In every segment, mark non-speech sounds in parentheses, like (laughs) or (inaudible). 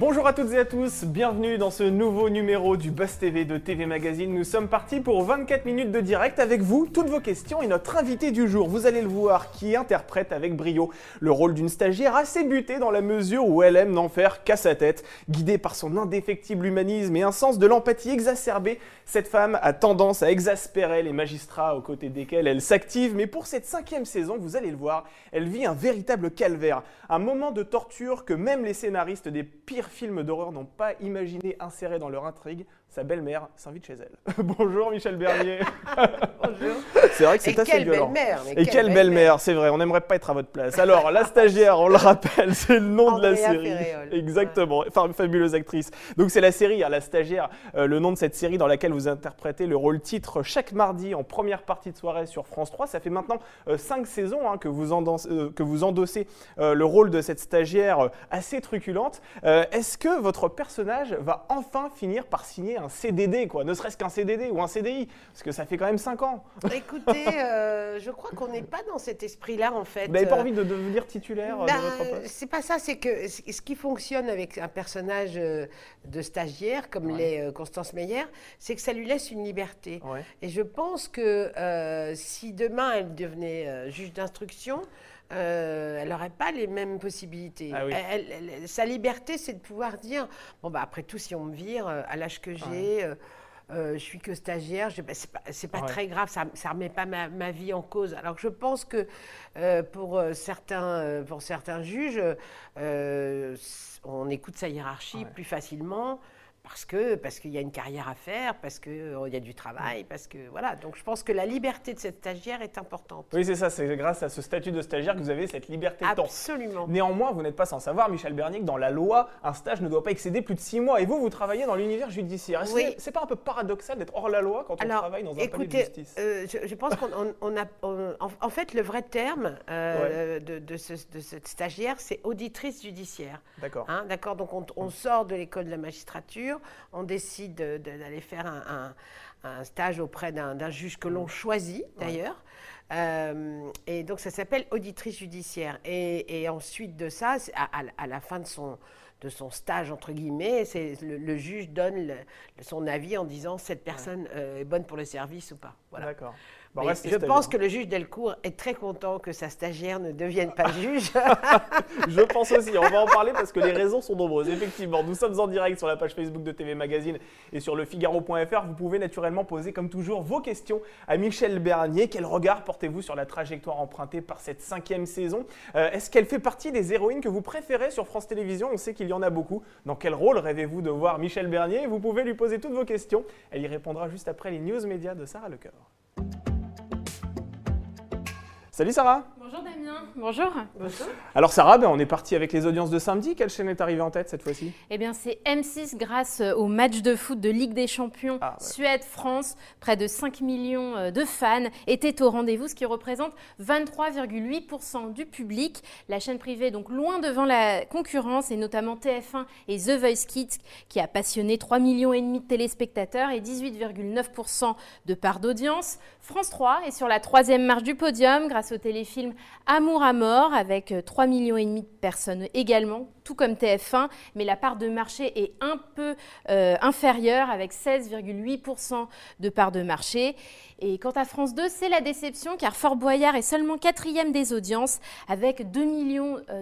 Bonjour à toutes et à tous, bienvenue dans ce nouveau numéro du Buzz TV de TV Magazine. Nous sommes partis pour 24 minutes de direct avec vous, toutes vos questions et notre invité du jour. Vous allez le voir, qui interprète avec brio le rôle d'une stagiaire assez butée dans la mesure où elle aime n'en faire qu'à sa tête. Guidée par son indéfectible humanisme et un sens de l'empathie exacerbé, cette femme a tendance à exaspérer les magistrats aux côtés desquels elle s'active. Mais pour cette cinquième saison, vous allez le voir, elle vit un véritable calvaire, un moment de torture que même les scénaristes des pires films d'horreur n'ont pas imaginé insérer dans leur intrigue, sa belle-mère s'invite chez elle. (laughs) Bonjour Michel Bernier. (laughs) Bonjour. C'est vrai que c'est assez violent. belle-mère mais Et quelle belle-mère, c'est vrai, on n'aimerait pas être à votre place. Alors, la stagiaire, on le rappelle, c'est le nom de la série. Ferréol. Exactement, enfin, fabuleuse actrice. Donc, c'est la série, hein, la stagiaire, euh, le nom de cette série dans laquelle vous interprétez le rôle titre chaque mardi en première partie de soirée sur France 3. Ça fait maintenant euh, cinq saisons hein, que, vous endossez, euh, que vous endossez le rôle de cette stagiaire assez truculente. Est-ce que votre personnage va enfin finir par signer un CDD, quoi Ne serait-ce qu'un CDD ou un CDI Parce que ça fait quand même cinq ans. Écoutez, euh, je crois qu'on n'est pas dans cet esprit-là en fait. Vous n'avez pas envie de devenir titulaire euh, bah, de votre poste? c'est pas ça, c'est que ce qui fonctionne avec un personnage euh, de stagiaire comme Ouais. l'est euh, Constance Meyer, c'est que ça lui laisse une liberté. Ouais. Et je pense que euh, si demain elle devenait juge d'instruction, euh, elle n'aurait pas les mêmes possibilités. Ah oui. Elle- elle- elle- sa liberté, c'est de pouvoir dire bon bah après tout, si on me vire euh, à l'âge que j'ai. euh, euh, je suis que stagiaire, bah, c'est pas, Ouais. très grave, ça ne remet pas ma, ma vie en cause. Alors que je pense que pour, certains, pour certains juges, on écoute sa hiérarchie Ouais. plus facilement parce que parce qu'il y a une carrière à faire, parce qu'il y a du travail, parce que voilà. Donc je pense que la liberté de cette stagiaire est importante. Oui, c'est ça, c'est grâce à ce statut de stagiaire que vous avez cette liberté de temps. Absolument. Néanmoins, vous n'êtes pas sans savoir, Michel Bernier, que dans la loi, un stage ne doit pas excéder plus de six mois. Et vous, vous travaillez dans l'univers judiciaire. Oui. c'est pas un peu paradoxal d'être hors la loi quand on Alors, travaille dans un palais de écoutez, justice? euh, je, je pense qu'on on- on a, on- en, en fait, le vrai terme euh, de, de ce- de cette stagiaire, c'est auditrice judiciaire. D'accord. Hein, D'accord, donc on, on sort de l'école de la magistrature, on décide de- de- d'aller faire un, un- un stage auprès d'un juge que l'on choisit d'ailleurs. Euh, et donc ça s'appelle auditrice judiciaire. Et, et ensuite de ça, à, à la- à la fin de son, de son stage, entre guillemets, le, le juge donne le- son avis en disant cette personne euh, est bonne pour le service ou pas. Voilà. D'accord. Bon, je pense que le juge Delcourt est très content que sa stagiaire ne devienne pas (laughs) juge. (laughs) Je pense aussi, on va en parler parce que les raisons sont nombreuses. Effectivement, nous sommes en direct sur la page Facebook de TV Magazine et sur le Figaro.fr. Vous pouvez naturellement poser, comme toujours, vos questions à Michel Bernier. Quel regard portez-vous sur la trajectoire empruntée par cette cinquième saison? Euh, Est-ce qu'elle fait partie des héroïnes que vous préférez sur France Télévisions? On sait qu'il y en a beaucoup. Dans quel rôle rêvez-vous de voir Michel Bernier? Vous pouvez lui poser toutes vos questions. Elle y répondra juste après les news médias de Sarah Lecoeur. Salut Sarah Bonjour Damien, bonjour. Alors Sarah, ben, on est parti avec les audiences de samedi. Quelle chaîne est arrivée en tête cette fois-ci? Eh bien c'est M6 grâce au match de foot de Ligue des Champions Ah, ouais. Suède-France. Près de 5 millions euh, de fans étaient au rendez-vous, ce qui représente 23,8% du public. La chaîne privée donc loin devant la concurrence et notamment TF1 et The Voice Kids qui a passionné 3 millions et demi de téléspectateurs et 18,9% de part d'audience. France 3 est sur la troisième marche du podium grâce au téléfilm Amour à mort avec euh, 3 millions de personnes également, tout comme TF1, mais la part de marché est un peu euh, inférieure avec 16,8% de part de marché. Et quant à France 2, c'est la déception car Fort Boyard est seulement quatrième des audiences avec 2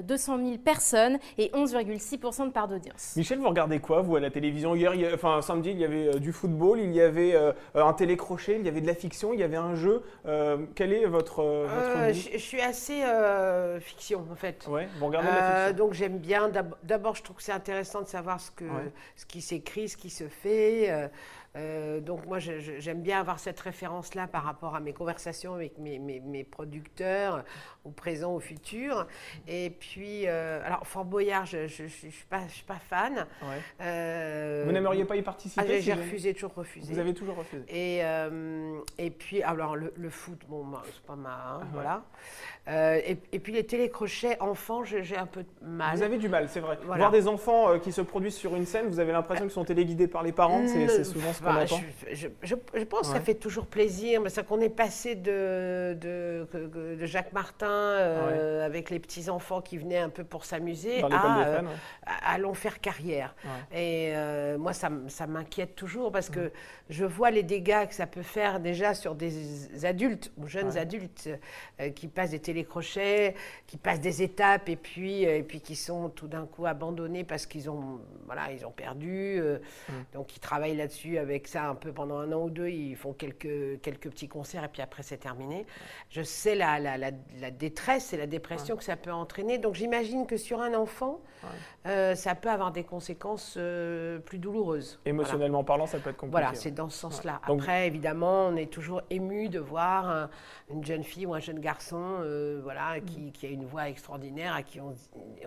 200 000 personnes et 11,6% de part d'audience. Michel, vous regardez quoi, vous, à la télévision? Hier, il y a- enfin samedi, il y avait euh, du football, il y avait euh, un télécrochet, il y avait de la fiction, il y avait un jeu. Euh, quel est votre, votre Euh, je, je suis assez euh, fiction en fait. Ouais, vous regardez de la fiction donc j'aime bien. D'ab- D'abord, je trouve que c'est intéressant de savoir ce, que, Ouais. ce qui s'écrit, ce qui se fait. Euh, donc moi, j'aime bien avoir cette référence-là par rapport à mes conversations avec mes, mes- mes producteurs, au présent, au futur. Et puis, euh, alors Fort Boyard, je ne suis, pas- je suis pas fan. Ouais. Euh, Vous n'aimeriez pas y participer ah, J'ai si refusé, toujours refusé. Vous avez toujours refusé. Et, et puis, alors le, le foot, bon, bah, c'est pas ma, hein, ouais. voilà. Et, et puis les télécrochets enfants, j'ai un peu de mal. Vous avez du mal, c'est vrai. Voilà. Voir des enfants qui se produisent sur une scène, vous avez l'impression qu'ils sont téléguidés par les parents, c'est souvent ce qu'on enfin, entend. je, je- je- je pense que ça fait toujours plaisir, mais c'est qu'on est passé de, de, Jacques Martin euh, avec les petits enfants qui venaient un peu pour s'amuser à, euh, ouais. allons faire carrière. Et euh, moi, ça, ça m'inquiète toujours parce que je vois les dégâts que ça peut faire déjà sur des adultes ou jeunes adultes euh, qui passent des télécrochets, qui passent des étapes et puis, et puis qui sont tout d'un coup abandonnés parce qu'ils ont, voilà, ils ont perdu. Donc, ils travaillent là-dessus avec ça un peu pendant un an ou deux. Ils font quelques, quelques petits concerts et puis après, c'est terminé. Je sais la, la, la- la détresse et la dépression que ça peut entraîner. Donc, j'imagine que sur un enfant, euh, ça peut avoir des conséquences euh, plus douloureuses. Voilà. Émotionnellement parlant, ça peut être compliqué. Voilà, c'est dans ce sens-là. Après, évidemment, on est toujours ému de voir un- une jeune fille ou un jeune garçon euh, voilà, qui, qui a une voix extraordinaire, à qui on,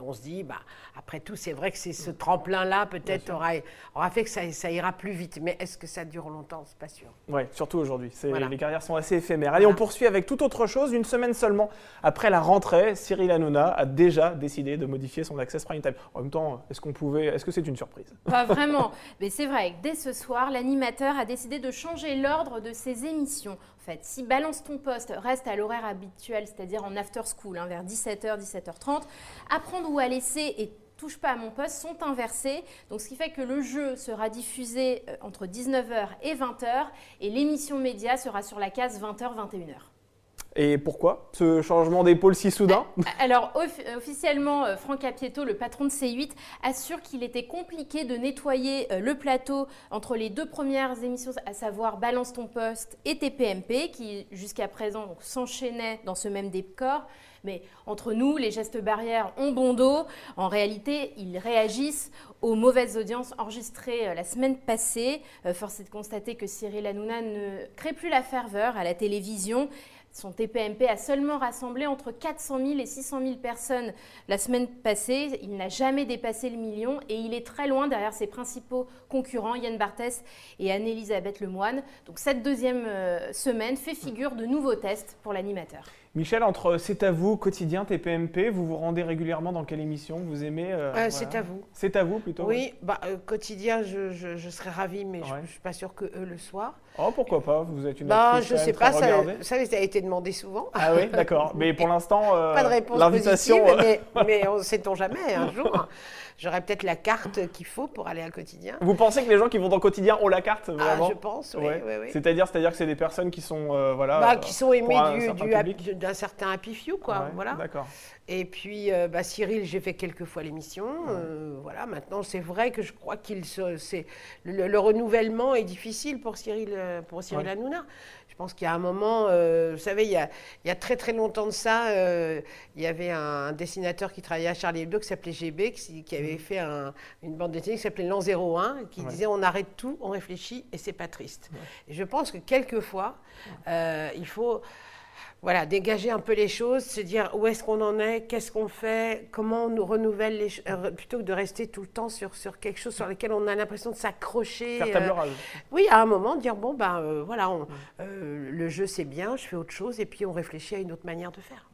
on se dit, bah, après tout, c'est vrai que c'est ce tremplin-là, peut-être, aura, aura fait que ça, ça ira plus vite. Mais est-ce que ça dure longtemps C'est pas sûr. Ouais, surtout aujourd'hui. Voilà. Les carrières sont assez éphémères. Allez, on poursuit avec toute autre chose. Une semaine seulement après la rentrée, Cyril Hanouna a déjà décidé de modifier son Access Prime Time. En même temps, est-ce qu'on pouvait, est-ce que c'est une surprise? Pas vraiment. Mais c'est vrai que dès ce soir, l'animateur a décidé de changer l'ordre de ses émissions. En fait, si Balance ton poste reste à l'horaire habituel, c'est-à-dire en after school, hein, vers 17h, 17h30, Apprendre ou à laisser et Touche pas à mon poste sont inversés. Donc, ce qui fait que le jeu sera diffusé euh, entre 19h et 20h et l'émission média sera sur la case 20h, 21h. Et pourquoi ce changement d'épaule si soudain (laughs) Alors, off- officiellement, euh, Franck Apieto, le patron de C8, assure qu'il était compliqué de nettoyer euh, le plateau entre les deux premières émissions, à savoir Balance ton poste et TPMP, qui jusqu'à présent s'enchaînaient dans ce même décor. Mais entre nous, les gestes barrières ont bon dos. En réalité, ils réagissent aux mauvaises audiences enregistrées euh, la semaine passée. Euh, force est de constater que Cyril Hanouna ne crée plus la ferveur à la télévision. Son TPMP a seulement rassemblé entre 400 000 et 600 000 personnes la semaine passée. Il n'a jamais dépassé le million et il est très loin derrière ses principaux concurrents, Yann Barthès et Anne-Elisabeth Lemoine. Donc cette deuxième euh, semaine fait figure de nouveaux tests pour l'animateur. Michel, entre C'est à vous, quotidien, TPMP, vous vous rendez régulièrement dans quelle émission Vous aimez euh, Euh, voilà. C'est à vous. C'est à vous plutôt Oui, bah, euh, quotidien, je, je- je serais ravie, mais je ne suis pas sûre que eux le soient. Oh, pourquoi pas Vous êtes une Bah, actrice je sais pas, ça, ça, a été demandé souvent. Ah oui, d'accord. (laughs) Mais pour l'instant, euh, Pas de réponse l'invitation. euh, mais, (laughs) mais on ne sait-on jamais, un jour. J'aurai peut-être la carte qu'il faut pour aller à quotidien. Vous pensez que les gens qui vont dans le quotidien ont la carte Ah, vraiment je pense, oui. Ouais. oui, oui. C'est-à-dire, c'est-à-dire que c'est des personnes qui sont euh, voilà. Bah, qui sont aimés pour un du- certain du hap- public. de- d'un certain happy few, quoi. Ouais, voilà. D'accord. Et puis, euh, bah, Cyril, j'ai fait quelques fois l'émission. euh, voilà, maintenant, c'est vrai que je crois qu'il se, le, le renouvellement est difficile pour Cyril, euh, pour Cyril Ouais. Hanouna. Je pense qu'il y a un moment, euh, vous savez, il y, a, il y a très très longtemps de ça, il y avait un dessinateur qui travaillait à Charlie Hebdo qui s'appelait GB, qui, qui avait fait un- une bande dessinée qui s'appelait L'an 01, qui Ouais. disait on arrête tout, on réfléchit et c'est pas triste. Et je pense que quelquefois, il faut voilà, dégager un peu les choses, se dire où est-ce qu'on en est, qu'est-ce qu'on fait, comment on nous renouvelle les euh, plutôt que de rester tout le temps sur, sur quelque chose sur lequel on a l'impression de s'accrocher. Faire table euh, oui, à un moment, dire bon, ben euh, voilà, on- euh, le jeu c'est bien, je fais autre chose, et puis on réfléchit à une autre manière de faire.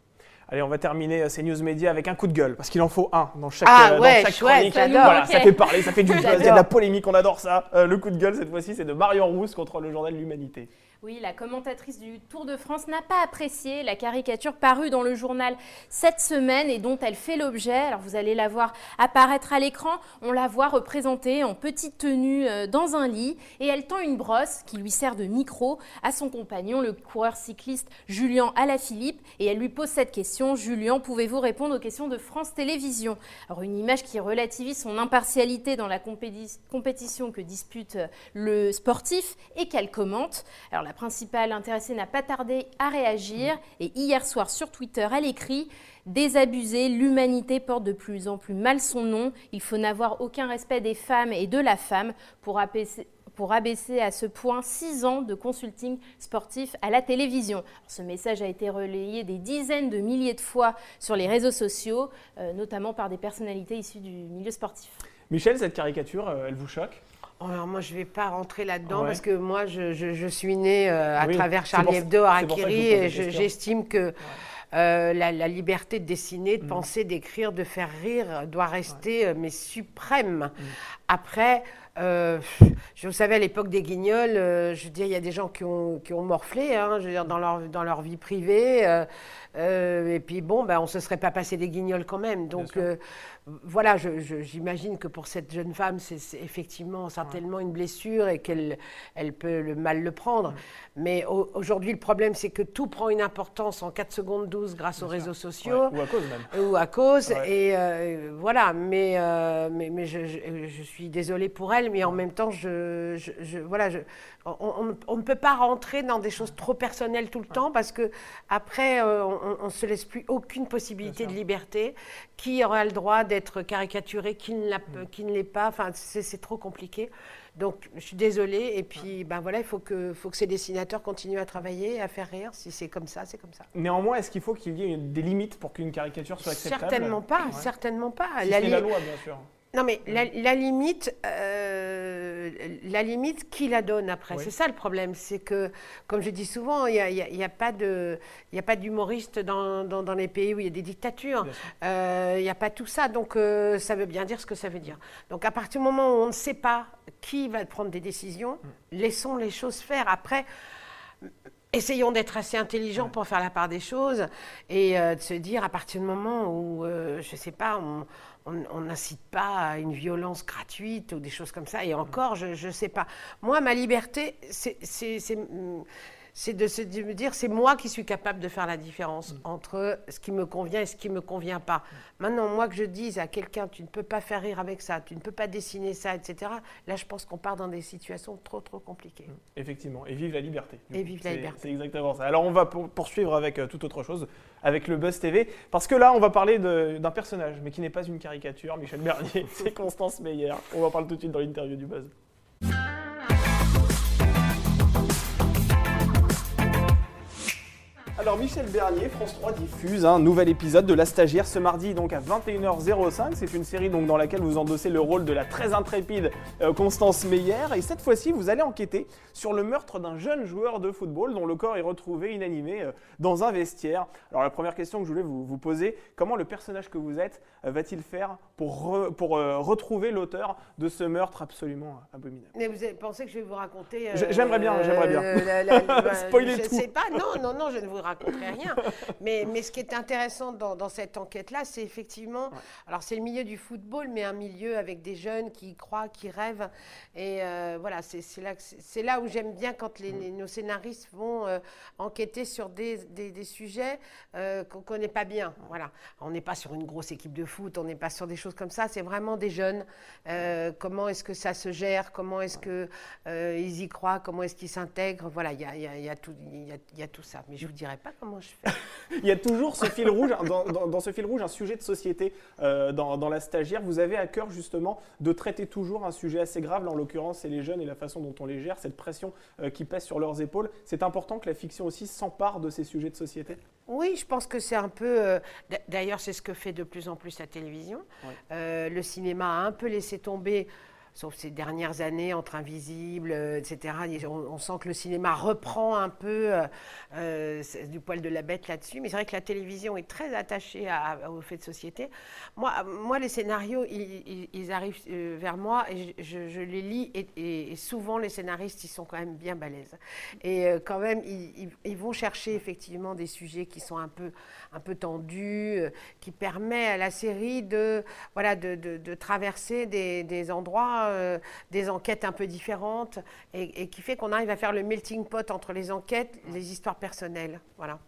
Allez, on va terminer ces news médias avec un coup de gueule, parce qu'il en faut un dans chaque, Ah euh, ouais, dans chaque chouette, chronique. Voilà, ça fait parler, ça fait du (laughs) buzz, il y a de la polémique, on adore ça. Euh, le coup de gueule, cette fois-ci, c'est de Marion Rousse contre le journal L'Humanité. Oui, la commentatrice du Tour de France n'a pas apprécié la caricature parue dans le journal cette semaine et dont elle fait l'objet. Alors vous allez la voir apparaître à l'écran. On la voit représentée en petite tenue euh, dans un lit et elle tend une brosse qui lui sert de micro à son compagnon, le coureur cycliste Julien Alaphilippe. Et elle lui pose cette question Julien, pouvez-vous répondre aux questions de France Télévisions? Alors une image qui relativise son impartialité dans la compéti- compétition que dispute euh, le sportif et qu'elle commente. Alors la principale intéressée n'a pas tardé à réagir et hier soir sur Twitter, elle écrit Désabusé, l'humanité porte de plus en plus mal son nom. Il faut n'avoir aucun respect des femmes et de la femme pour abaisser à ce point 6 ans de consulting sportif à la télévision. ce message a été relayé des dizaines de milliers de fois sur les réseaux sociaux, euh, notamment par des personnalités issues du milieu sportif. Michel, cette caricature, euh, elle vous choque? Alors moi, je ne vais pas rentrer là-dedans parce que moi, je, suis née à travers Charlie Hebdo, Harakiri, et j'estime que euh, la, liberté de dessiner, de mm. penser, d'écrire, de faire rire doit rester euh, mais suprême. Mm. Après, euh, je vous savez, à l'époque des guignols, je veux dire, il y a des gens qui ont, qui ont morflé, hein, je veux dire, dans leur, dans leur vie privée. Et puis bon, ben, on ne se serait pas passé des guignols quand même. Donc voilà, j'imagine que pour cette jeune femme, c'est effectivement certainement une blessure et qu'elle elle peut le mal le prendre. Mais aujourd'hui, le problème, c'est que tout prend une importance en 4 secondes 12 grâce aux réseaux sociaux. Ou à cause même. Ou à cause. Et euh, voilà, mais, euh, mais, mais je, je, suis désolée pour elle, mais en même temps, je, voilà, on, ne peut pas rentrer dans des choses trop personnelles tout le temps parce que après, euh, on ne se laisse plus aucune possibilité de liberté. Qui aura le droit d'être caricaturé, qui ne mm. l'est pas? Enfin, c'est trop compliqué. Donc, je suis désolée. Et puis, ben voilà, il faut que, faut que ces dessinateurs continuent à travailler, à faire rire. Si c'est comme ça, c'est comme ça. Néanmoins, est-ce qu'il faut qu'il y ait des limites pour qu'une caricature soit acceptable? Certainement pas, certainement pas. la, la loi, bien sûr. Non, mais la, limite, euh, la limite, qui la donne après C'est ça le problème. C'est que, comme je dis souvent, il n'y a, a, pas d'humoriste dans, dans, les pays où il y a des dictatures. Euh, il n'y a pas tout ça. Donc, euh, ça veut bien dire ce que ça veut dire. Donc, à partir du moment où on ne sait pas qui va prendre des décisions, mm. laissons les choses faire. Après, essayons d'être assez intelligents pour faire la part des choses et de se dire à partir du moment où, je ne sais pas, on, on n'incite pas à une violence gratuite ou des choses comme ça. Et encore, je ne sais pas. Moi, ma liberté, c'est c'est de se dire c'est moi qui suis capable de faire la différence entre ce qui me convient et ce qui ne me convient pas. Maintenant, moi que je dise à quelqu'un tu ne peux pas faire rire avec ça, tu ne peux pas dessiner ça, etc., là je pense qu'on part dans des situations trop trop compliquées. Mm. Effectivement, et vive la liberté. Et vive la liberté. C'est exactement ça. Alors on va poursuivre avec euh, toute autre chose, avec le Buzz TV, parce que là on va parler d'un personnage, mais qui n'est pas une caricature, Michel Bernier, (laughs) c'est Constance Meyer. On va en parler tout de suite dans l'interview du Buzz. Alors Michel Bernier, France 3 diffuse un nouvel épisode de La Stagiaire ce mardi donc à 21h05. C'est une série donc dans laquelle vous endossez le rôle de la très intrépide euh, Constance Meyer et cette fois-ci vous allez enquêter sur le meurtre d'un jeune joueur de football dont le corps est retrouvé inanimé euh, dans un vestiaire. Alors la première question que je voulais vous, poser, comment le personnage que vous êtes euh, va-t-il faire pour, pour retrouver l'auteur de ce meurtre absolument abominable? Mais vous pensez que je vais vous raconter J'aimerais bien, j'aimerais bien. (laughs) Spoiler je ne sais pas, non, non, non, je ne vous raconte rien. Mais, mais ce qui est intéressant dans, cette enquête-là, c'est effectivement, alors c'est le milieu du football, mais un milieu avec des jeunes qui croient, qui rêvent. Et euh, voilà, c'est là, là où j'aime bien quand les, nos scénaristes vont euh, enquêter sur des, des, sujets euh, qu'on ne connaît pas bien. Voilà, on n'est pas sur une grosse équipe de foot, on n'est pas sur des choses comme ça. C'est vraiment des jeunes. comment est-ce que ça se gère Comment est-ce que ils y croient Comment est-ce qu'ils s'intègrent Voilà, il y a, y, a, tout, y a tout ça. Mais je vous dirai pas comment je fais. (laughs) Il y a toujours ce fil rouge, dans, ce fil rouge, un sujet de société euh, dans, la stagiaire. Vous avez à cœur justement de traiter toujours un sujet assez grave, là en l'occurrence c'est les jeunes et la façon dont on les gère, cette pression euh, qui pèse sur leurs épaules. C'est important que la fiction aussi s'empare de ces sujets de société Oui, je pense que c'est un peu... Euh, d'ailleurs c'est ce que fait de plus en plus la télévision. le cinéma a un peu laissé tomber sauf ces dernières années entre Invisible, euh, etc. On, sent que le cinéma reprend un peu euh, euh, du poil de la bête là-dessus. Mais c'est vrai que la télévision est très attachée aux faits de société. Moi, moi les scénarios, ils, arrivent vers moi et je, les lis. Et, souvent, les scénaristes, ils sont quand même bien balèzes. Et quand même, ils, vont chercher effectivement des sujets qui sont un peu, un peu tendus, qui permettent à la série de, voilà, de, traverser des, des endroits euh, des enquêtes un peu différentes et, qui fait qu'on arrive à faire le melting pot entre les enquêtes, les histoires personnelles. Voilà.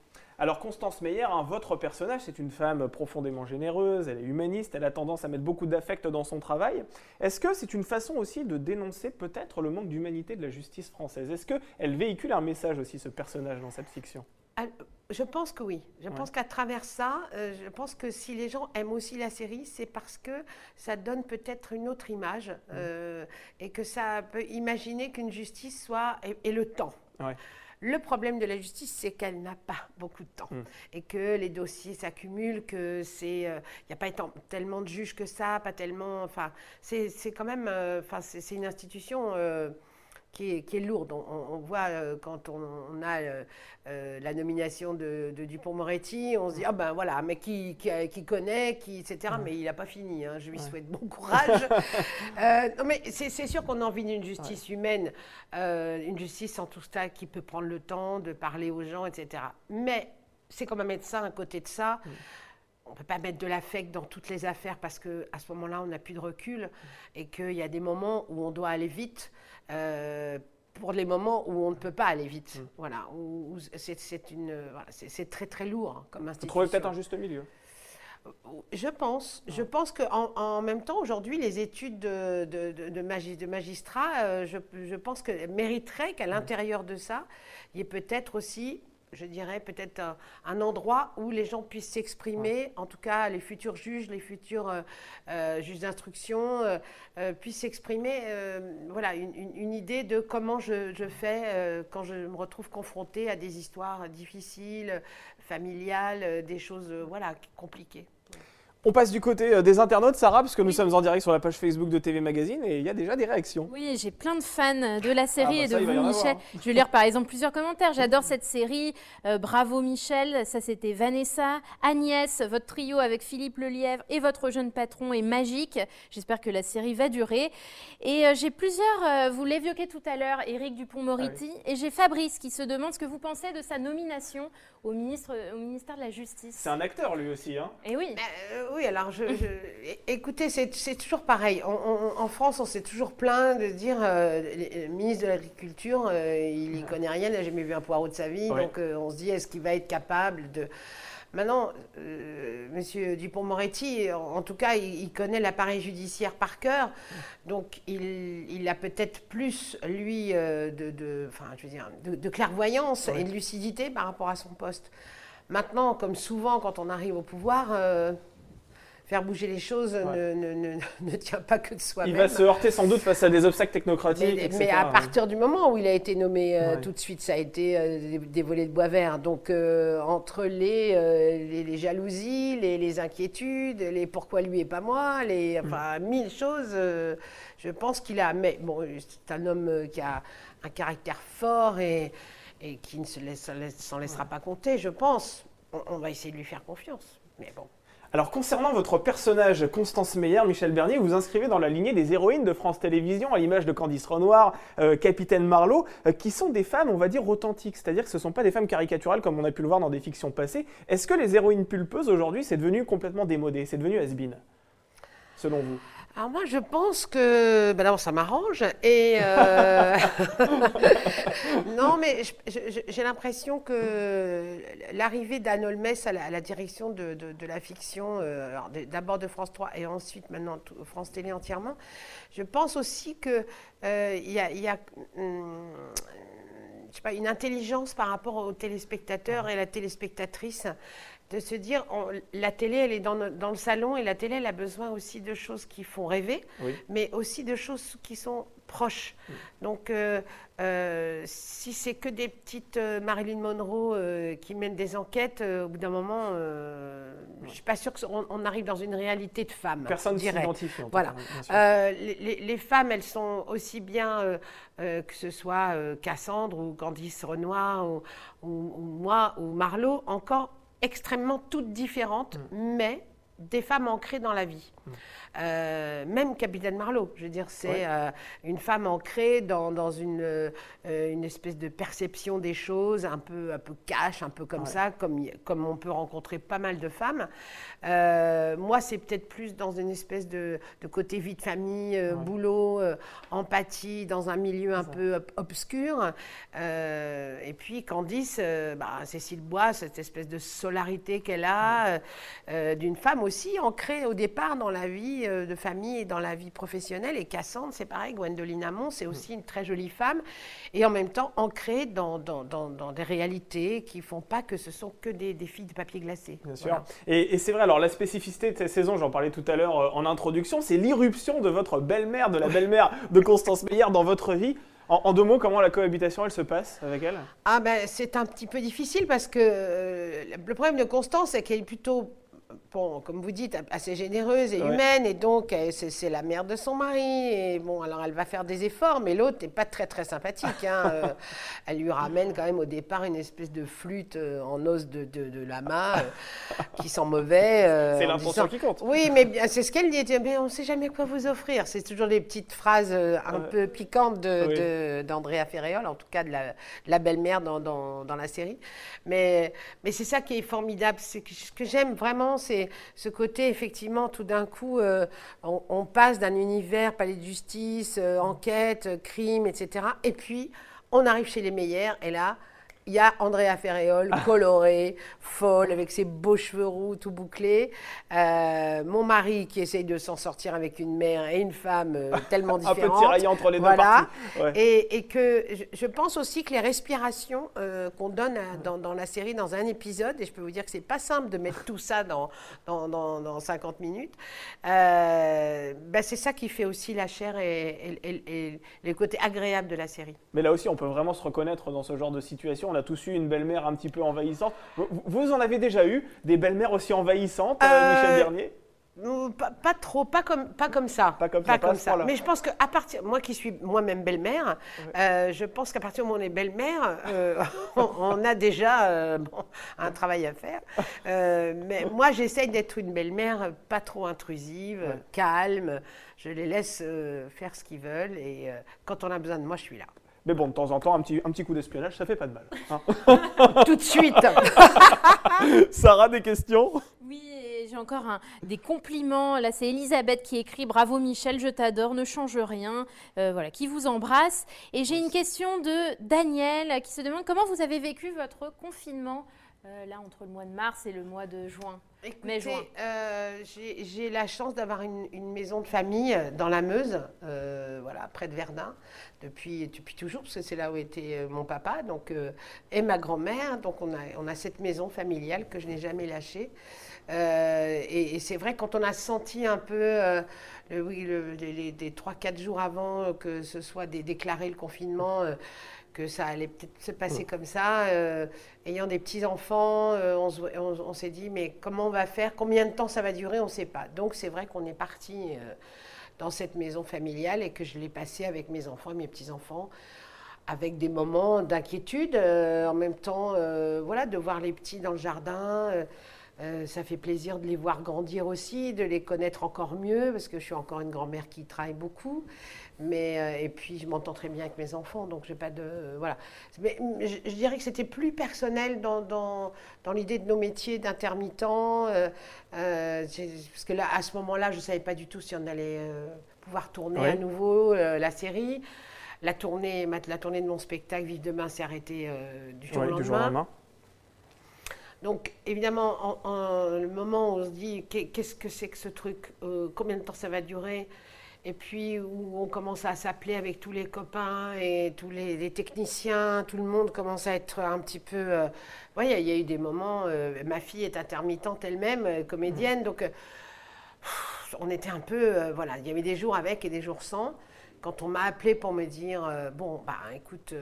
Alors Constance Meyer, hein, votre personnage, c'est une femme profondément généreuse, elle est humaniste, elle a tendance à mettre beaucoup d'affect dans son travail. Est-ce que c'est une façon aussi de dénoncer peut-être le manque d'humanité de la justice française? Est-ce qu'elle véhicule un message aussi, ce personnage, dans cette fiction? Je pense que oui. Je pense qu'à travers ça, euh, je pense que si les gens aiment aussi la série, c'est parce que ça donne peut-être une autre image euh, et que ça peut imaginer qu'une justice soit et, le temps. Le problème de la justice, c'est qu'elle n'a pas beaucoup de temps. Et que les dossiers s'accumulent, que c'est, il euh, n'y a pas tellement de juges que ça, pas tellement, enfin, c'est quand même, enfin, c'est une institution qui est, lourde. On, voit euh, quand on, a euh, euh, la nomination de, Dupont-Moretti, on se dit, ah ben voilà, mais qui, qui, connaît, qui, etc. Mais il n'a pas fini, hein. je lui souhaite bon courage. (laughs) non, mais c'est sûr qu'on a envie d'une justice humaine, une justice en tout cas qui peut prendre le temps de parler aux gens, etc. Mais c'est comme un médecin à côté de ça. on ne peut pas mettre de l'affect dans toutes les affaires parce qu'à ce moment-là, on n'a plus de recul et qu'il y a des moments où on doit aller vite. Euh, pour les moments où on ne peut pas aller vite. Mm. Voilà, c'est une, c'est très très lourd hein, comme institution. Vous trouvez peut-être un juste milieu je pense. Je pense qu'en en même temps, aujourd'hui, les études de, de, de, magistrats, euh, je, je, pense que mériteraient qu'à mm. l'intérieur de ça, il y ait peut-être aussi je dirais, peut-être un, endroit où les gens puissent s'exprimer, en tout cas les futurs juges, les futurs euh, euh, juges d'instruction, euh, puissent s'exprimer. Voilà, une, idée de comment je, je fais quand je me retrouve confrontée à des histoires difficiles, familiales, des choses voilà, compliquées. On passe du côté euh, des internautes, Sarah, parce que nous sommes en direct sur la page Facebook de TV Magazine et il y a déjà des réactions. Oui, j'ai plein de fans de la série ah, et de vous, Michel. Je vais lire par exemple plusieurs commentaires. (laughs) J'adore cette série. Euh, bravo, Michel. Ça, c'était Vanessa. Agnès, votre trio avec Philippe Lelièvre et votre jeune patron est magique. J'espère que la série va durer. Et euh, j'ai plusieurs, vous l'évoquez tout à l'heure, Éric Dupont-Moretti. Ah et j'ai Fabrice qui se demande ce que vous pensez de sa nomination au, ministre, au ministère de la Justice. C'est un acteur, lui aussi. Hein et oui. Oui, alors je, écoutez, c'est toujours pareil. en France, on s'est toujours plaint de dire euh, le ministre de l'Agriculture, euh, il n'y connaît rien, il n'a jamais vu un poireau de sa vie, donc euh, on se dit est-ce qu'il va être capable de. Maintenant, Monsieur Dupont-Moretti, en, tout cas, il, connaît l'appareil judiciaire par cœur, donc il, a peut-être plus, lui, de, enfin, je veux dire, de, clairvoyance et de lucidité par rapport à son poste. Maintenant, comme souvent quand on arrive au pouvoir, faire bouger les choses ne, ne, (laughs) ne, tient pas que de soi-même. Il va se heurter sans doute face à des obstacles technocratiques. Mais, mais à partir du moment où il a été nommé euh, tout de suite, ça a été euh, des, volets de bois vert. Donc euh, entre les, les, jalousies, les, les, inquiétudes, les pourquoi lui et pas moi, les, mm. enfin mille choses, je pense qu'il a. Mais bon, c'est un homme qui a un caractère fort et, et qui ne s'en laisse, laissera pas compter, je pense. on va essayer de lui faire confiance. Mais bon. Alors concernant votre personnage Constance Meyer, Michel Bernier, vous inscrivez dans la lignée des héroïnes de France Télévisions, à l'image de Candice Renoir, euh, Capitaine Marlowe, euh, qui sont des femmes, on va dire, authentiques, c'est-à-dire que ce ne sont pas des femmes caricaturales comme on a pu le voir dans des fictions passées. Est-ce que les héroïnes pulpeuses aujourd'hui, c'est devenu complètement démodé, c'est devenu has-been, selon vous? Alors moi, je pense que, ben d'abord, ça m'arrange. Et euh, (laughs) non, mais j'ai l'impression que l'arrivée d'Anne à, la, direction de, la fiction, euh, d'abord de France 3 et ensuite maintenant France Télé entièrement, je pense aussi que euh, y a, pas, une intelligence par rapport aux téléspectateurs et la téléspectatrice de se dire, la télé, elle est dans, dans, le salon et la télé, elle a besoin aussi de choses qui font rêver, mais aussi de choses qui sont proches. Donc, euh, euh, si c'est que des petites euh, Marilyn Monroe qui mènent des enquêtes, au bout d'un moment, je ne suis pas sûre qu'on on arrive dans une réalité de femme. Personne ne s'identifie. Voilà. Les, les, femmes, elles sont aussi bien que ce soit Cassandre ou Candice Renoir ou, ou, ou moi ou Marlowe, encore extrêmement toutes différentes, mm. mais des femmes ancrées dans la vie. Euh, même Capitaine Marlowe, je veux dire, c'est euh, une femme ancrée dans, une, euh, une, espèce de perception des choses, un peu, un peu cash, un peu comme ça, comme, comme on peut rencontrer pas mal de femmes. moi, c'est peut-être plus dans une espèce de, côté vie de famille, boulot, empathie, dans un milieu un peu obscur. et puis Candice, bah, Cécile Bois, cette espèce de solarité qu'elle a, d'une femme aussi ancrée au départ dans la vie euh, de famille et dans la vie professionnelle. Et Cassandre, c'est pareil, Gwendoline Amon, c'est aussi une très jolie femme, et en même temps ancrée dans, dans, dans, des réalités qui font pas que ce sont que des, des filles de papier glacé. Bien sûr. Et, c'est vrai, alors la spécificité de cette saison, j'en parlais tout à l'heure euh, en introduction, c'est l'irruption de votre belle-mère, de la belle-mère de Constance Meyer dans votre vie. En, deux mots, comment la cohabitation, elle se passe avec elle? Ah ben, c'est un petit peu difficile parce que euh, le problème de Constance, c'est qu'elle est plutôt bon, comme vous dites, assez généreuse et humaine, et donc c'est la mère de son mari. Et bon, alors elle va faire des efforts, mais l'autre n'est pas très très sympathique. Hein. (laughs) Euh, elle lui ramène quand même au départ une espèce de flûte euh, en os de, de, lama euh, qui sent mauvais. (laughs) c'est l'intention qui compte. Oui, mais c'est ce qu'elle dit. Mais on ne sait jamais quoi vous offrir. C'est toujours des petites phrases un peu piquantes d'Andrea Ferréol, en tout cas de la, la belle-mère dans, dans, dans, la série. Mais, mais c'est ça qui est formidable. Ce que j'aime vraiment, c'est ce côté, effectivement, tout d'un coup, euh, on, passe d'un univers palais de justice, euh, enquête, crime, etc. Et puis, on arrive chez les meilleurs, et là, il y a Andrea Ferréol, ah. colorée, folle, avec ses beaux cheveux roux tout bouclés. Euh, mon mari qui essaye de s'en sortir avec une mère et une femme euh, (laughs) tellement différentes. Un peu tiraillé entre les deux parties. Et, que je, pense aussi que les respirations euh, qu'on donne dans, la série, dans un épisode, et je peux vous dire que c'est pas simple de mettre tout ça dans, dans, 50 minutes, ben c'est ça qui fait aussi la chair et, et, les côtés agréables de la série. Mais là aussi, on peut vraiment se reconnaître dans ce genre de situation a tous eu une belle-mère un petit peu envahissante. Vous, en avez déjà eu des belles-mères aussi envahissantes, euh, Michel Bernier? pas, trop, pas comme, pas comme ça. Pas comme, pas ça, Mais je pense qu'à partir, moi qui suis moi-même belle-mère, euh, je pense qu'à partir du moment où on est belle-mère, euh, (laughs) on, a déjà un travail à faire. mais (laughs) moi, j'essaye d'être une belle-mère pas trop intrusive, calme. Je les laisse faire ce qu'ils veulent et quand on a besoin de moi, je suis là. Mais bon, de temps en temps, un petit, un petit coup d'espionnage, ça fait pas de mal. Hein. (laughs) Tout de suite (laughs) Sarah, des questions? Oui, j'ai encore des compliments. Là, c'est Elisabeth qui écrit Bravo Michel, je t'adore, ne change rien. Euh, voilà, qui vous embrasse. Et j'ai une question de Daniel qui se demande comment vous avez vécu votre confinement? Euh, là entre le mois de mars et le mois de juin Écoutez, euh, j'ai la chance d'avoir une, maison de famille dans la Meuse, euh, voilà, près de Verdun, depuis, depuis toujours, parce que c'est là où était mon papa donc, et ma grand-mère. Donc on a, on a cette maison familiale que je n'ai jamais lâchée. et, c'est vrai, quand on a senti un peu, le, oui, les, 3-4 jours avant que ce soit déclaré le confinement, que ça allait peut-être se passer comme ça. Euh, ayant des petits-enfants, euh, on, s'est dit, mais comment on va faire Combien de temps ça va durer On ne sait pas. Donc c'est vrai qu'on est parti euh, dans cette maison familiale et que je l'ai passé avec mes enfants et mes petits-enfants avec des moments d'inquiétude, en même temps, voilà, de voir les petits dans le jardin. Ça fait plaisir de les voir grandir aussi, de les connaître encore mieux, parce que je suis encore une grand-mère qui travaille beaucoup. Mais, euh, et puis, je m'entends très bien avec mes enfants, donc j'ai pas de. voilà. Mais je, dirais que c'était plus personnel dans, dans, dans l'idée de nos métiers d'intermittents. Euh, euh, parce que là, à ce moment-là, je ne savais pas du tout si on allait pouvoir tourner à nouveau la série. La tournée, la tournée de mon spectacle Vive demain s'est arrêtée du, jour au lendemain. Donc, évidemment, en, le moment où on se dit qu'est-ce que c'est que ce truc, combien de temps ça va durer, et puis où on commence à s'appeler avec tous les copains et tous les, techniciens, tout le monde commence à être un petit peu... Euh, il y, a eu des moments, euh, ma fille est intermittente elle-même, euh, comédienne, donc on était un peu... voilà, il y avait des jours avec et des jours sans. Quand on m'a appelé pour me dire, bon, bah écoute,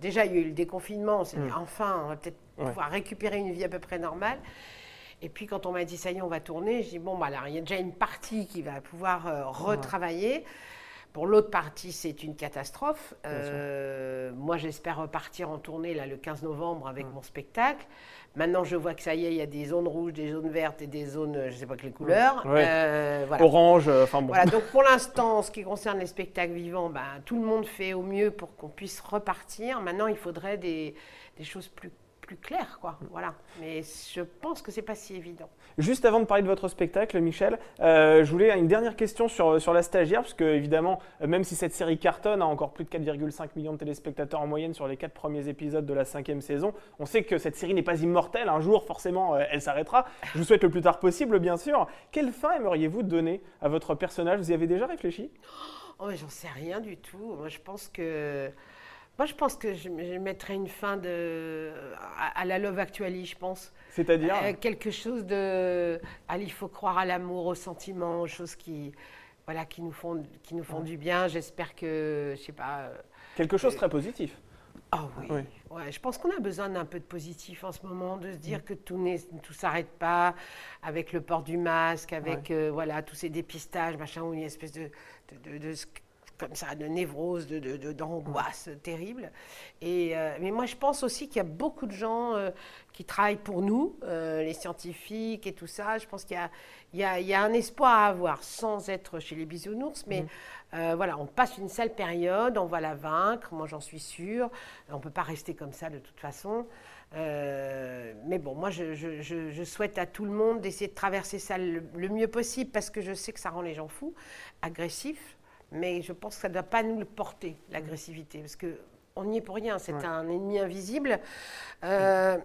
déjà il y a eu le déconfinement, on s'est dit, mm. enfin, on va peut-être pouvoir récupérer une vie à peu près normale. Et puis quand on m'a dit ça y est, on va tourner, je dis bon, bah, alors il y a déjà une partie qui va pouvoir euh, retravailler. Pour l'autre partie, c'est une catastrophe. Euh, moi, j'espère repartir en tournée là, le 15 novembre avec mon spectacle. Maintenant, je vois que ça y est, il y a des zones rouges, des zones vertes et des zones, je ne sais pas quelles couleurs. Euh, Orange, enfin bon. Voilà, donc pour l'instant, en ce qui concerne les spectacles vivants, ben, tout le monde fait au mieux pour qu'on puisse repartir. Maintenant, il faudrait des, des choses plus plus clair, quoi. Voilà. Mais je pense que c'est pas si évident. Juste avant de parler de votre spectacle, Michel, euh, je voulais une dernière question sur, sur la stagiaire, parce que évidemment, même si cette série cartonne, a encore plus de 4,5 millions de téléspectateurs en moyenne sur les quatre premiers épisodes de la cinquième saison, on sait que cette série n'est pas immortelle. Un jour, forcément, euh, elle s'arrêtera. Je vous souhaite le plus tard possible, bien sûr. Quelle fin aimeriez-vous donner à votre personnage? Vous y avez déjà réfléchi? Oh, mais j'en sais rien du tout. Moi, je pense que. Moi, je pense que je, je mettrais une fin de, à, à la Love Actually, je pense. C'est-à-dire Euh, quelque chose de. Il faut croire à l'amour, au sentiment, aux choses qui, voilà, qui nous font, qui nous font du bien. J'espère que, je sais pas. euh, quelque chose de très positif. Ah oui. Oui. Ouais, je pense qu'on a besoin d'un peu de positif en ce moment, de se dire que tout tout s'arrête pas avec le port du masque, avec euh, voilà tous ces dépistages, machin, ou une espèce de, de, de- de comme ça, de névrose, de, de- de- d'angoisse terrible. Et, euh, mais moi, je pense aussi qu'il y a beaucoup de gens euh, qui travaillent pour nous, euh, les scientifiques et tout ça. Je pense qu'il y a, y y un espoir à avoir sans être chez les bisounours, mais euh, voilà, on passe une sale période, on va la vaincre, moi j'en suis sûre. On ne peut pas rester comme ça de toute façon. Euh, mais bon, moi je, je- je- je souhaite à tout le monde d'essayer de traverser ça le, le mieux possible parce que je sais que ça rend les gens fous, agressifs. Mais je pense que ça ne doit pas nous le porter, l'agressivité, parce que on n'y est pour rien. C'est Ouais. un ennemi invisible. Euh,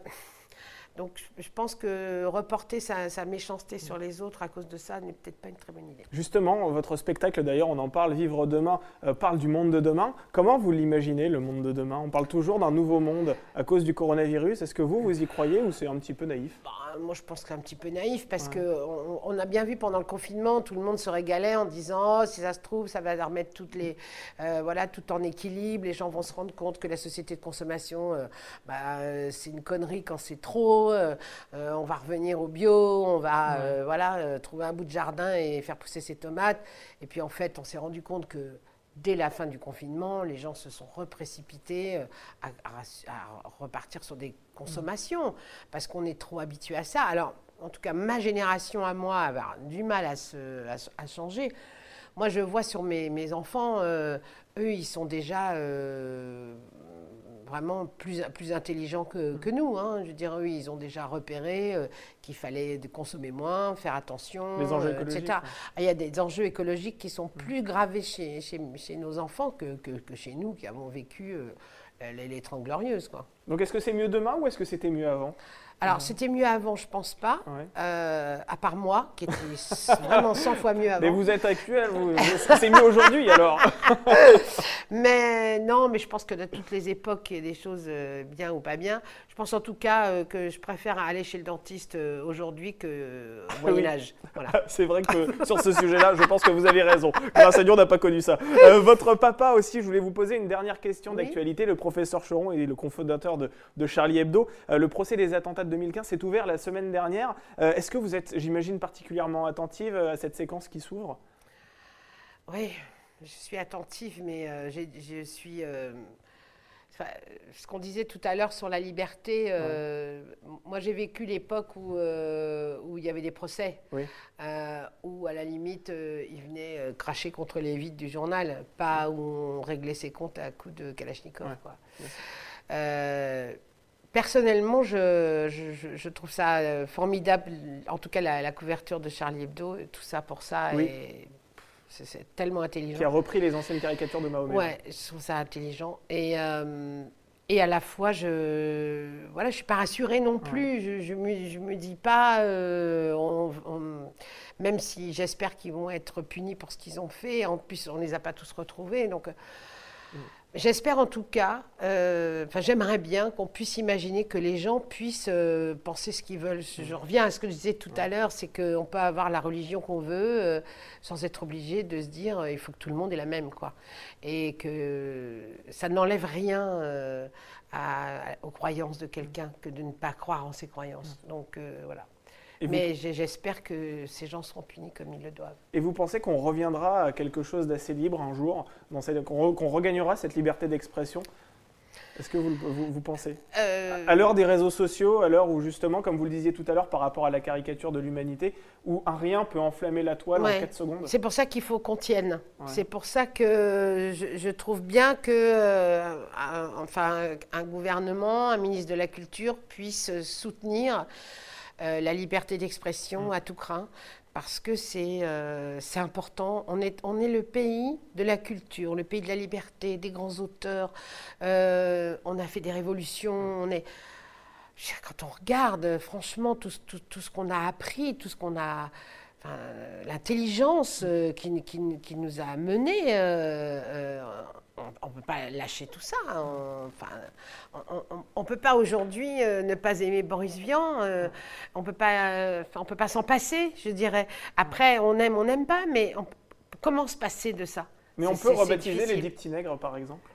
donc je- pense que reporter sa, sa méchanceté sur les autres à cause de ça n'est peut-être pas une très bonne idée. Justement, votre spectacle, d'ailleurs, on en parle, Vivre demain, euh, parle du monde de demain. Comment vous l'imaginez, le monde de demain? On parle toujours d'un nouveau monde à cause du coronavirus. Est-ce que vous, vous y croyez ou c'est un petit peu naïf? Bah, moi, je pense que c'est un petit peu naïf parce Ouais. que on, a bien vu pendant le confinement, tout le monde se régalait en disant oh, si ça se trouve, ça va remettre toutes les, euh, voilà, tout en équilibre. Les gens vont se rendre compte que la société de consommation, euh, bah, c'est une connerie quand c'est trop. Euh, euh, on va revenir au bio, on va euh, voilà, trouver un bout de jardin et faire pousser ses tomates. Et puis en fait, on s'est rendu compte que dès la fin du confinement, les gens se sont reprécipités à, à- à repartir sur des consommations parce qu'on est trop habitué à ça. Alors, en tout cas, ma génération à moi avoir du mal à, se, à, se- à changer. Moi, je vois sur mes, mes enfants, euh, eux, ils sont déjà euh, vraiment plus, plus intelligents que, que nous. hein. Je veux dire, eux, ils ont déjà repéré euh, qu'il fallait consommer moins, faire attention, Les enjeux euh, écologiques, etc. ouais. Ah, Il y a des enjeux écologiques qui sont plus gravés chez, chez, chez nos enfants que, que, que chez nous qui avons vécu euh, les, les Trente Glorieuses. Quoi. Donc est-ce que c'est mieux demain ou est-ce que c'était mieux avant? Alors, c'était mieux avant, je pense pas. Ouais. Euh, à part moi, qui était (laughs) vraiment 100 fois mieux avant. Mais vous êtes actuel, vous- est-ce que c'est mieux aujourd'hui alors (laughs) Mais non, mais je pense que de toutes les époques, il y a des choses euh, bien ou pas bien. Je pense en tout cas euh, que je préfère aller chez le dentiste aujourd'hui qu'au oui. Moyen Âge. Voilà. (laughs) C'est vrai que sur ce sujet-là, je pense que vous avez raison. Grâce à Dieu, on n'a pas connu ça. Votre papa aussi, je voulais vous poser une dernière question Oui. d'actualité. Le professeur Choron est le cofondateur de, de Charlie Hebdo. Le procès des attentats de 2015 s'est ouvert la semaine dernière. Euh, Est-ce que vous êtes, j'imagine, particulièrement attentive à cette séquence qui s'ouvre? Oui, je suis attentive, mais euh, je suis. euh, enfin, ce qu'on disait tout à l'heure sur la liberté, euh, moi j'ai vécu l'époque où, euh, où il y avait des procès, Oui. euh, où à la limite euh, ils venaient euh, cracher contre les vides du journal, pas où on réglait ses comptes à coups de Kalachnikov. Ouais, quoi. Euh, personnellement, je, je- je- je trouve ça euh, formidable, en tout cas la, la couverture de Charlie Hebdo, tout ça pour ça, Oui. et c'est- tellement intelligent. Qui a repris les anciennes caricatures de Mahomet. Ouais, je trouve ça intelligent. Et, euh, et à la fois, je voilà, je suis pas rassurée non plus. Je, je me, je me dis pas, euh, on- on- même si j'espère qu'ils vont être punis pour ce qu'ils ont fait. En plus, on les a pas tous retrouvés, donc. J'espère en tout cas, euh, enfin j'aimerais bien qu'on puisse imaginer que les gens puissent euh, penser ce qu'ils veulent. Je reviens à ce que je disais tout à l'heure, c'est qu'on peut avoir la religion qu'on veut euh, sans être obligé de se dire il faut que tout le monde ait la même. quoi. Et que ça n'enlève rien à- aux croyances de quelqu'un que de ne pas croire en ses croyances. Donc voilà. Et Mais j'espère que ces gens seront punis comme ils le doivent. Et vous pensez qu'on reviendra à quelque chose d'assez libre un jour, cette- qu'on re- qu'on regagnera cette liberté d'expression? Est-ce que vous, vous, vous pensez? Euh, À l'heure des réseaux sociaux, à l'heure où justement, comme vous le disiez tout à l'heure par rapport à la caricature de l'humanité, où un rien peut enflammer la toile Ouais. en 4 secondes? C'est pour ça qu'il faut qu'on tienne. Ouais. C'est pour ça que je, je trouve bien que euh, un, enfin, un gouvernement, un ministre de la Culture puisse soutenir euh, la liberté d'expression à tout craint. Parce que c'est euh, c'est important. On est, on est le pays de la culture, le pays de la liberté, des grands auteurs. Euh, on a fait des révolutions. On est, quand on regarde, franchement, tout, tout- tout ce qu'on a appris, tout ce qu'on a. enfin, L'intelligence euh, qui, qui- qui nous a menés, euh, euh, on ne peut pas lâcher tout ça. hein. On- Enfin, on ne peut pas aujourd'hui euh, ne pas aimer Boris Vian. euh, on euh, on peut pas s'en passer, je dirais. Après, on aime, on n'aime pas, mais on- comment se passer de ça? Mais on peut rebaptiser les dix petits nègres, par exemple?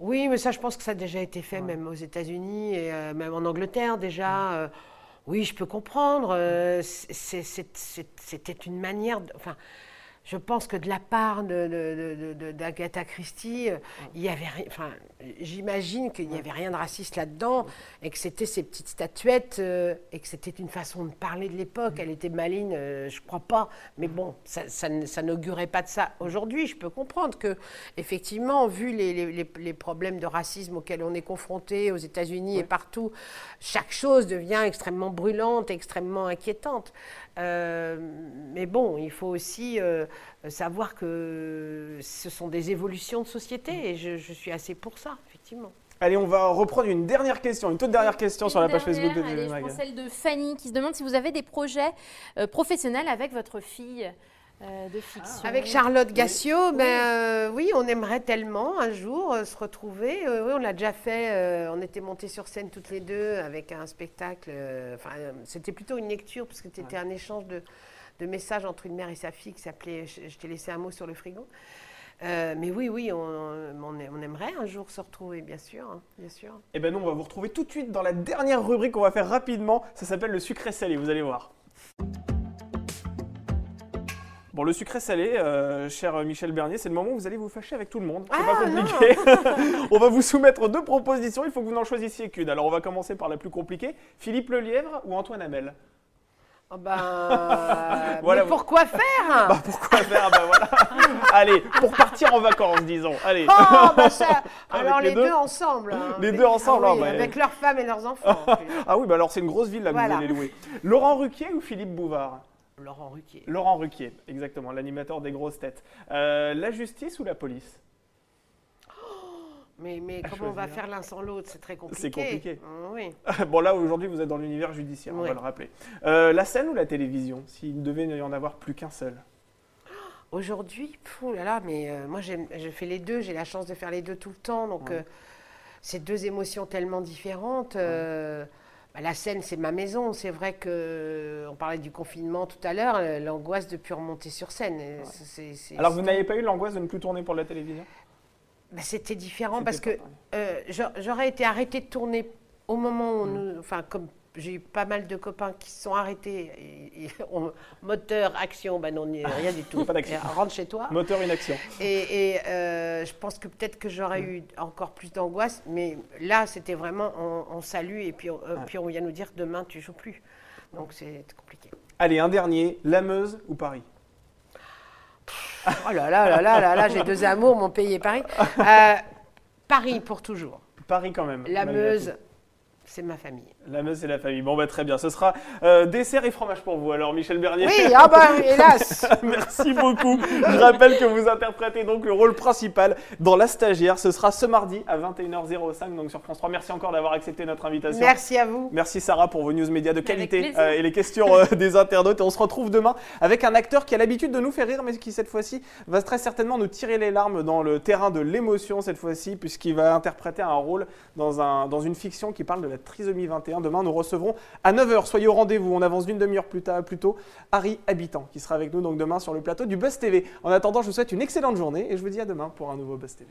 Oui, mais ça, je pense que ça a déjà été fait, Ouais. même aux États-Unis et euh, même en Angleterre déjà. euh, oui, je peux comprendre. euh, C'était une manière. de- enfin, je pense que de la part d'Agatha Christie, euh, il y avait. Enfin, j'imagine qu'il n'y avait rien de raciste là-dedans et que c'était ces petites statuettes euh, et que c'était une façon de parler de l'époque. Elle était maligne, euh, je crois pas. Mais bon, ça, ça, n'augurait pas de ça. Aujourd'hui, je peux comprendre que, effectivement, vu les, les- les- les problèmes de racisme auxquels on est confronté aux États-Unis et partout, chaque chose devient extrêmement brûlante, extrêmement inquiétante. Euh, mais bon, il faut aussi euh, savoir que ce sont des évolutions de société et je, je suis assez pour ça, effectivement. Allez, on va reprendre une dernière question, une toute dernière question sur la page Facebook de allez, je celle de Fanny qui se demande si vous avez des projets euh, professionnels avec votre fille euh, de fiction. Avec Charlotte Gassio, ben euh, oui, on aimerait tellement un jour euh, se retrouver. Euh, oui, on l'a déjà fait. euh, on était montés sur scène toutes les deux avec un spectacle. euh, Enfin, c'était plutôt une lecture parce que c'était un échange de, de messages entre une mère et sa fille qui s'appelait Je, je t'ai laissé un mot sur le frigo. Euh, mais oui, oui, on, on, aimerait un jour se retrouver, bien sûr, hein, bien sûr. Eh ben nous, on va vous retrouver tout de suite dans la dernière rubrique qu'on va faire rapidement. Ça s'appelle le sucré salé, vous allez voir. Bon, le sucré salé, euh, cher Michel Bernier, c'est le moment où vous allez vous fâcher avec tout le monde. C'est pas Ah, compliqué. (laughs) on va vous soumettre deux propositions, il faut que vous n'en choisissiez qu'une. Alors on va commencer par la plus compliquée. Philippe Lelièvre ou Antoine Hamel? Oh ben, Voilà. mais pourquoi faire? Bah pourquoi faire? Bah voilà. (laughs) Allez, pour partir en vacances, disons. Allez. Oh, bah ça, (laughs) alors les les deux deux, ensemble. hein. Les deux ensemble, ah oui, ah bah, avec leurs femmes et leurs enfants. en. Ah oui, bah alors c'est une grosse ville là que Voilà. vous allez louer. Laurent Ruquier ou Philippe Bouvard? Laurent Ruquier. Laurent Ruquier, exactement, l'animateur des grosses têtes. Euh, la justice ou la police? Mais, comment on va faire l'un sans l'autre? C'est très compliqué. C'est compliqué. Ah Oui. (laughs) Bon là aujourd'hui vous êtes dans l'univers judiciaire, on va le rappeler. Euh, la scène ou la télévision S'il devait y en avoir plus qu'un seul? Aujourd'hui, là là, mais euh, moi je fais les deux, j'ai la chance de faire les deux tout le temps, donc Ouais. euh, c'est deux émotions tellement différentes. Bah, la scène, c'est ma maison. C'est vrai que on parlait du confinement tout à l'heure, euh, l'angoisse de plus remonter sur scène. euh, Alors vous n'avez pas eu l'angoisse de ne plus tourner pour la télévision? Bah, C'était différent parce que euh, j'aurais été arrêtée de tourner au moment où Mm. nous. Enfin, comme j'ai eu pas mal de copains qui se sont arrêtés. Et, et (laughs) on- moteur, action, ben non, rien du tout. (laughs) Pas d'action. Et Rentre chez toi. Moteur inaction. Et, et, euh, je pense que peut-être que j'aurais eu encore plus d'angoisse, mais là, c'était vraiment on, on salue et puis, on- euh, Ouais. puis on vient nous dire demain tu joues plus. Donc c'est compliqué. Allez, un dernier, la Meuse ou Paris? Oh là là là là là là, j'ai deux amours, mon pays et Paris. (laughs) Euh, Paris pour toujours. Paris quand même. La Meuse, c'est ma famille. La Meuse et la famille. Bon bah très bien, ce sera euh, dessert et fromage pour vous alors Michel Bernier. Oui, ah bah (laughs) hélas. (laughs) Merci beaucoup. Je rappelle que vous interprétez donc le rôle principal dans La Stagiaire. Ce sera ce mardi à 21h05 donc sur France 3. Merci encore d'avoir accepté notre invitation. Merci à vous. Merci Sarah pour vos news médias de qualité euh, et les questions euh, des internautes. Et on se retrouve demain avec un acteur qui a l'habitude de nous faire rire, mais qui cette fois-ci va très certainement nous tirer les larmes dans le terrain de l'émotion cette fois-ci, puisqu'il va interpréter un rôle dans, un, dans une fiction qui parle de la trisomie 21. Demain, nous recevrons à 9h. Soyez au rendez-vous. On avance d'une demi-heure plus, plus tôt. Harry Habitant qui sera avec nous donc demain sur le plateau du Buzz TV. En attendant, je vous souhaite une excellente journée et je vous dis à demain pour un nouveau Buzz TV.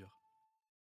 mesure.